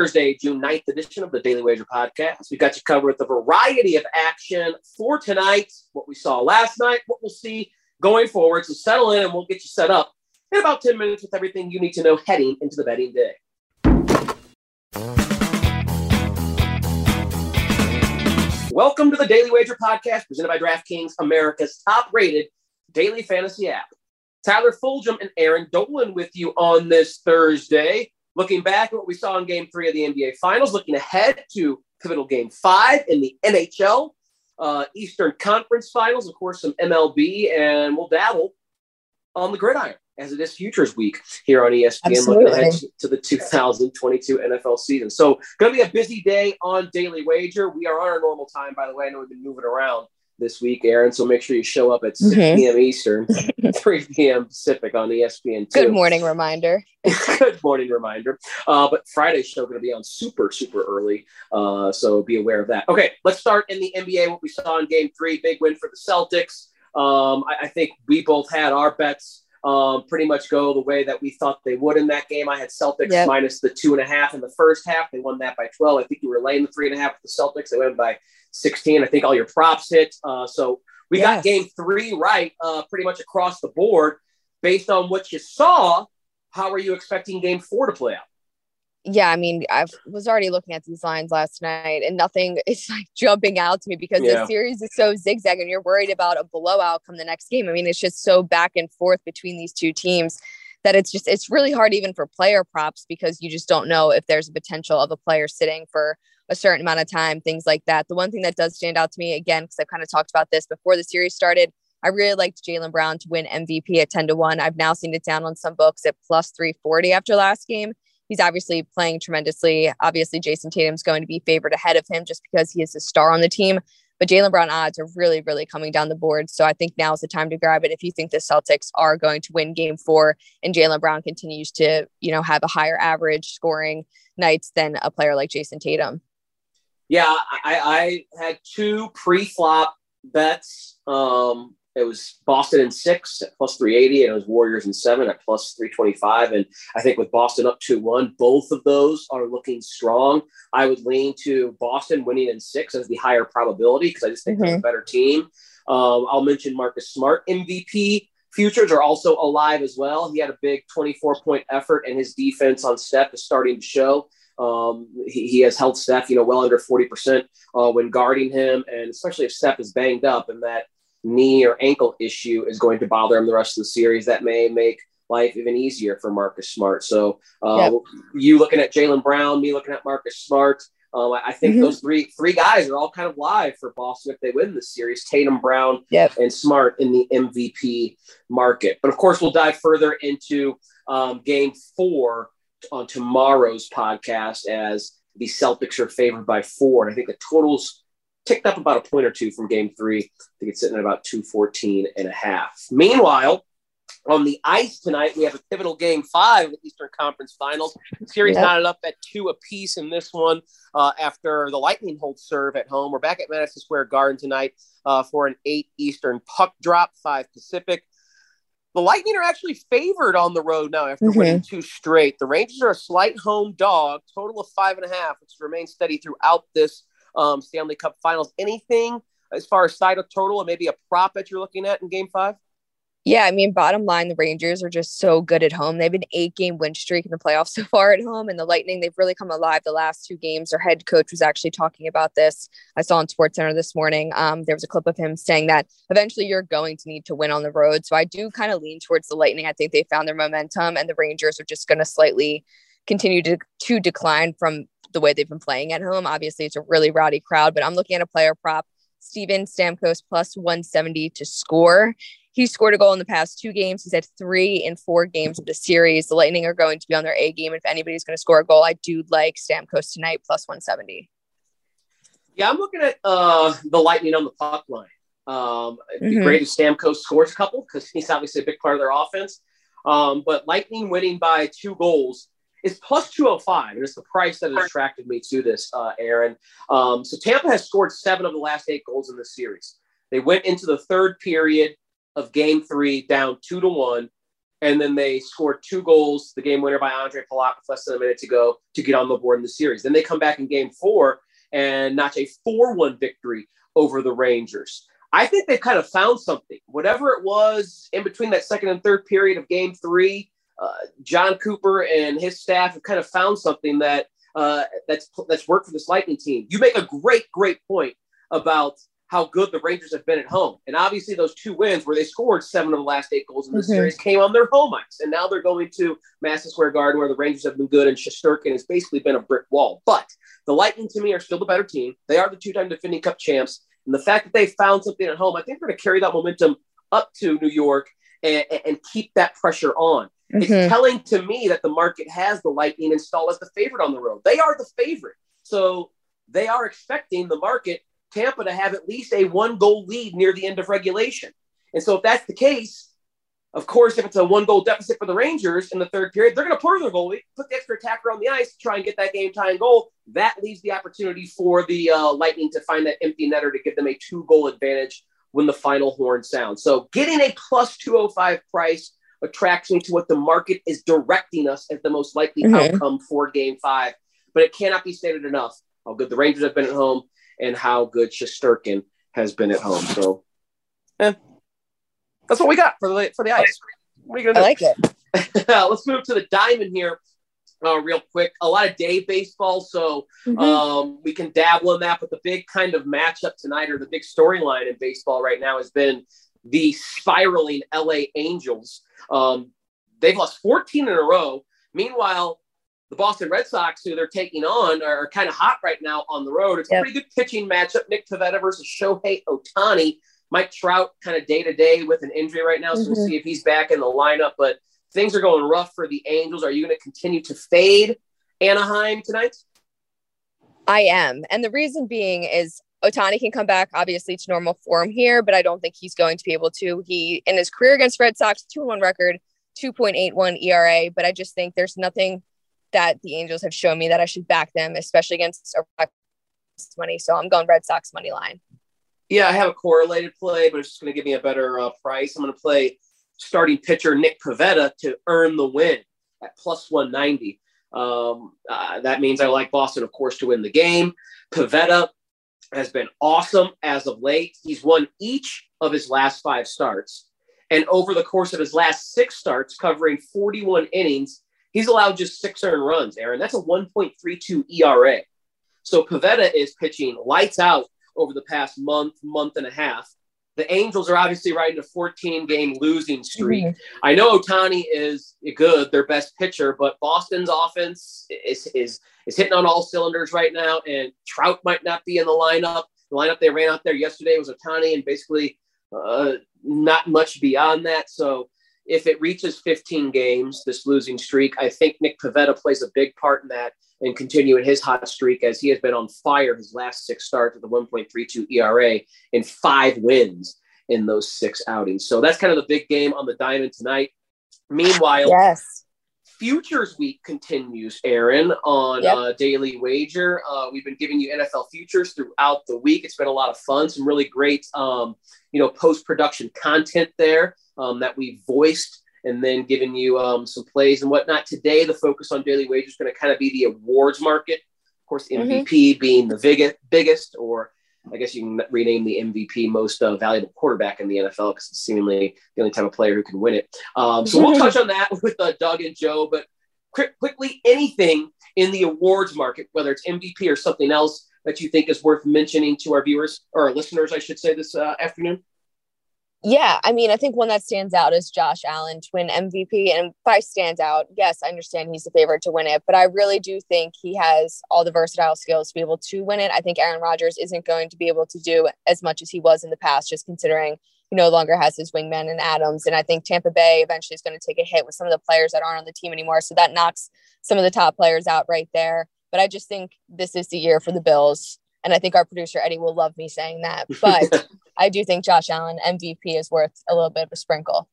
Thursday, June 9th edition of the Daily Wager podcast. We've got you covered with a variety of action for tonight, what we saw last night, what we'll see going forward. So settle in and we'll get you set up in about 10 minutes with everything you need to know heading into the betting day. Welcome to the Daily Wager podcast presented by DraftKings, America's top rated daily fantasy app. Tyler Fulghum and Erin Dolan with you on this Thursday. Looking back at what we saw in game three of the NBA Finals, looking ahead to pivotal game five in the NHL uh, Eastern Conference Finals, of course, some MLB, and we'll dabble on the gridiron as it is Futures Week here on ESPN, Absolutely. looking ahead to the 2022 NFL season. So, going to be a busy day on Daily Wager. We are on our normal time, by the way. I know we've been moving around this week, Erin. So make sure you show up at 6 mm-hmm. p.m. Eastern, 3 p.m. Pacific on ESPN. Good morning reminder. Good morning reminder. Uh, but Friday's show going to be on super, super early. Uh, so be aware of that. Okay, let's start in the NBA. What we saw in game three, big win for the Celtics. Um, I, I think we both had our bets um, pretty much go the way that we thought they would in that game. I had Celtics yep. minus the two and a half in the first half. They won that by 12. I think you were laying the three and a half with the Celtics. They went by 16. I think all your props hit. Uh, so we yes. got game three right uh, pretty much across the board. Based on what you saw, how are you expecting game four to play out? Yeah, I mean, I was already looking at these lines last night and nothing is like jumping out to me because yeah. the series is so zigzag and you're worried about a blowout come the next game. I mean, it's just so back and forth between these two teams that it's just, it's really hard even for player props because you just don't know if there's a potential of a player sitting for a certain amount of time, things like that. The one thing that does stand out to me, again, because I've kind of talked about this before the series started, I really liked Jaylen Brown to win MVP at 10 to 1. I've now seen it down on some books at plus 340 after last game he's obviously playing tremendously. Obviously, Jayson Tatum's going to be favored ahead of him just because he is a star on the team. But Jaylen Brown odds are really, really coming down the board. So I think now is the time to grab it if you think the Celtics are going to win game four and Jaylen Brown continues to, you know, have a higher average scoring nights than a player like Jayson Tatum. Yeah, I, I had two pre-flop bets. Um, it was Boston in six at plus 380, and it was Warriors in seven at plus 325. And I think with Boston up 2 1, both of those are looking strong. I would lean to Boston winning in six as the higher probability because I just think mm-hmm. they're a mm-hmm. better team. Um, I'll mention Marcus Smart MVP. Futures are also alive as well. He had a big 24 point effort, and his defense on Steph is starting to show. Um, he, he, has held Steph, you know, well under 40% uh, when guarding him, and especially if Steph is banged up and that knee or ankle issue is going to bother him the rest of the series. That may make life even easier for Marcus Smart. So uh, yep. you looking at Jaylen Brown, me looking at Marcus Smart. Um, I think mm-hmm. those three three guys are all kind of live for Boston if they win this series. Tatum, Brown, yep. and Smart in the MVP market. But of course, we'll dive further into um, Game Four on tomorrow's podcast as the Celtics are favored by four, and I think the totals ticked up about a point or two from game three. I think it's sitting at about 214 and a half. Meanwhile, on the ice tonight, we have a pivotal game five of the Eastern Conference Finals. series yep. knotted up at two apiece in this one uh, after the Lightning hold serve at home. We're back at Madison Square Garden tonight uh, for an eight Eastern puck drop, five Pacific. The Lightning are actually favored on the road now after mm-hmm. winning two straight. The Rangers are a slight home dog, total of five and a half, which remains steady throughout this um, Stanley Cup Finals. Anything as far as side of total and maybe a prop that you're looking at in Game Five? Yeah, I mean, bottom line, the Rangers are just so good at home. They've been eight game win streak in the playoffs so far at home, and the Lightning they've really come alive the last two games. Their head coach was actually talking about this. I saw on Sports Center this morning. Um, there was a clip of him saying that eventually you're going to need to win on the road. So I do kind of lean towards the Lightning. I think they found their momentum, and the Rangers are just going to slightly continue to to decline from the way they've been playing at home. Obviously, it's a really rowdy crowd, but I'm looking at a player prop, Steven Stamkos plus 170 to score. He scored a goal in the past two games. He's had three in four games of the series. The Lightning are going to be on their A game. If anybody's going to score a goal, I do like Stamkos tonight plus 170. Yeah, I'm looking at uh, the Lightning on the puck line. Um, it'd be mm-hmm. great if Stamkos scores a couple because he's obviously a big part of their offense. Um, but Lightning winning by two goals is plus 205, and it's the price that has attracted me to this, uh, Erin. Um, so Tampa has scored seven of the last eight goals in this series. They went into the third period of game three down two to one. and then they scored two goals, the game winner by Ondrej Palat with less than a minute to go to get on the board in the series. Then they come back in game four and notch a 4 1 victory over the Rangers. I think they've kind of found something. Whatever it was in between that second and third period of game three, uh, Jon Cooper and his staff have kind of found something that uh, that's that's worked for this Lightning team. You make a great, great point about how good the Rangers have been at home. And obviously, those two wins where they scored seven of the last eight goals in the mm-hmm. series came on their home ice. And now they're going to Madison Square Garden where the Rangers have been good and Shesterkin has basically been a brick wall. But the Lightning, to me, are still the better team. They are the two time defending cup champs. And the fact that they found something at home, I think they're going to carry that momentum up to New York and, and keep that pressure on. Mm-hmm. It's telling to me that the market has the Lightning installed as the favorite on the road. They are the favorite. So they are expecting the market Tampa to have at least a one goal lead near the end of regulation. And so if that's the case, of course, if it's a one goal deficit for the Rangers in the third period, they're going to pour their goalie, put the extra attacker on the ice try and get that game tying goal. That leaves the opportunity for the uh, Lightning to find that empty netter to give them a two goal advantage when the final horn sounds. So getting a plus 205 price attracts me to what the market is directing us as the most likely mm-hmm. outcome for game five. But it cannot be stated enough how good the Rangers have been at home and how good Shesterkin has been at home. So, eh, that's what we got for the for the ice. What are you gonna do? I like it. Let's move to the diamond here. Uh, real quick, a lot of day baseball, so mm-hmm. um, we can dabble in that. But the big kind of matchup tonight, or the big storyline in baseball right now, has been the spiraling LA Angels. Um, they've lost 14 in a row. Meanwhile, the Boston Red Sox, who they're taking on, are kind of hot right now on the road. It's yep. a pretty good pitching matchup. Nick Pivetta versus Shohei Ohtani. Mike Trout kind of day to day with an injury right now, so mm-hmm. we'll see if he's back in the lineup. But things are going rough for the Angels. Are you going to continue to fade Anaheim tonight? I am. And the reason being is Ohtani can come back obviously to normal form here, but I don't think he's going to be able to. He in his career against Red Sox, 2-1 record, 2.81 ERA, but I just think there's nothing that the Angels have shown me that I should back them, especially against money. So I'm going Red Sox money line. Yeah, I have a correlated play, but it's just going to give me a better uh, price. I'm going to play starting pitcher Nick Pivetta to earn the win at plus 190. Um, uh, that means I like Boston, of course, to win the game. Pivetta has been awesome as of late. He's won each of his last five starts. And over the course of his last six starts, covering 41 innings, He's allowed just six earned runs, Erin. That's a 1.32 ERA. So Pivetta is pitching lights out over the past month, month and a half. The Angels are obviously riding a 14 game losing streak. Mm-hmm. I know Ohtani is good, their best pitcher, but Boston's offense is, is, is hitting on all cylinders right now, and Trout might not be in the lineup. The lineup they ran out there yesterday was Ohtani and basically uh, not much beyond that. So if it reaches 15 games, this losing streak, I think Nick Pivetta plays a big part in that and continuing his hot streak as he has been on fire his last six starts with a 1.32 ERA and five wins in those six outings. So that's kind of the big game on the diamond tonight. Meanwhile, yes. Futures Week continues, Erin, on yep. uh, Daily Wager. Uh, we've been giving you NFL futures throughout the week. It's been a lot of fun, some really great, um, you know, post production content there um, that we voiced and then giving you um, some plays and whatnot. Today, the focus on daily wage is going to kind of be the awards market. Of course, MVP mm-hmm. being the biggest, biggest, or I guess you can rename the MVP most uh, valuable quarterback in the NFL because it's seemingly the only type of player who can win it. Um, so we'll touch on that with uh, Doug and Joe. But quick, quickly, anything in the awards market, whether it's MVP or something else that you think is worth mentioning to our viewers or our listeners, I should say, this uh, afternoon? Yeah, I mean, I think one that stands out is Josh Allen to win MVP. And by stands out, yes, I understand he's the favorite to win it, but I really do think he has all the versatile skills to be able to win it. I think Aaron Rodgers isn't going to be able to do as much as he was in the past, just considering he no longer has his wingman and Adams. And I think Tampa Bay eventually is going to take a hit with some of the players that aren't on the team anymore. So that knocks some of the top players out right there. But I just think this is the year for the Bills. And I think our producer Eddie will love me saying that. But I do think Josh Allen MVP is worth a little bit of a sprinkle.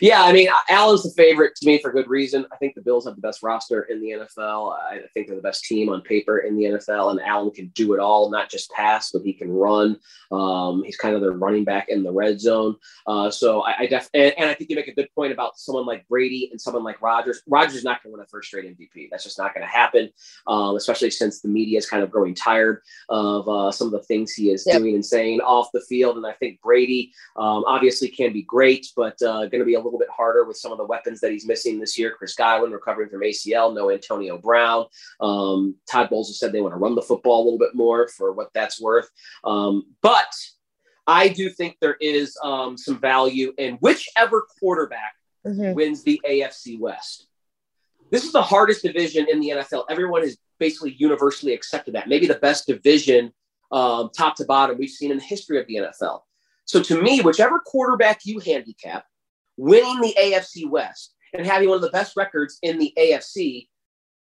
Yeah, I mean, Allen's the favorite to me for good reason. I think the Bills have the best roster in the NFL. I think they're the best team on paper in the NFL, and Allen can do it all, not just pass, but he can run. Um, he's kind of their running back in the red zone. Uh, so I, I def and, and, I think you make a good point about someone like Brady and someone like Rodgers. Rodgers is not going to win a first straight MVP. That's just not going to happen, um, especially since the media is kind of growing tired of uh, some of the things he is yep. doing and saying off the field. And I think Brady um, obviously can be great, but uh, going to be a little bit harder with some of the weapons that he's missing this year. Chris Godwin recovering from ACL, no Antonio Brown. Um, Todd Bowles has said they want to run the football a little bit more for what that's worth. Um, but I do think there is um, some value in whichever quarterback mm-hmm. wins the AFC West. This is the hardest division in the NFL. Everyone has basically universally accepted that. Maybe the best division, um, top to bottom, we've seen in the history of the NFL. So to me, whichever quarterback you handicap, winning the AFC West and having one of the best records in the AFC,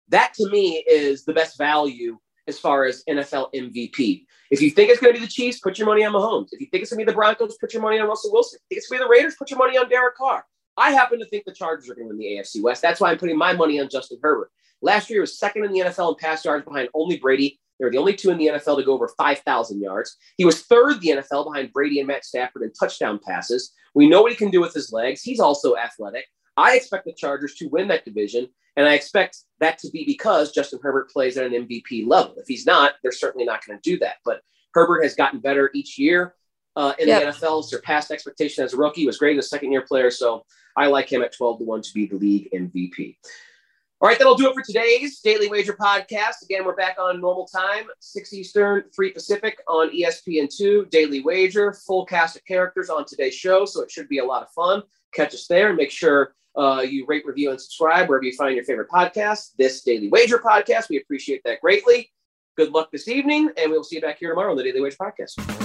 that to me is the best value as far as NFL MVP. If you think it's going to be the Chiefs, put your money on Mahomes. If you think it's going to be the Broncos, put your money on Russell Wilson. If you think it's going to be the Raiders, put your money on Derek Carr. I happen to think the Chargers are going to win the AFC West. That's why I'm putting my money on Justin Herbert. Last year, was second in the NFL in pass yards behind only Brady. They were the only two in the NFL to go over 5,000 yards. He was third in the NFL behind Brady and Matt Stafford in touchdown passes. We know what he can do with his legs. He's also athletic. I expect the Chargers to win that division, and I expect that to be because Justin Herbert plays at an MVP level. If he's not, they're certainly not going to do that. But Herbert has gotten better each year uh, in yep. the NFL, surpassed expectation as a rookie, was great as a second year player. So I like him at 12 to 1 to be the league MVP. All right, that'll do it for today's Daily Wager podcast. Again, we're back on normal time, 6 Eastern, 3 Pacific on ESPN2, Daily Wager, full cast of characters on today's show. So it should be a lot of fun. Catch us there and make sure uh, you rate, review, and subscribe wherever you find your favorite podcast. This Daily Wager podcast, we appreciate that greatly. Good luck this evening, and we will see you back here tomorrow on the Daily Wager podcast.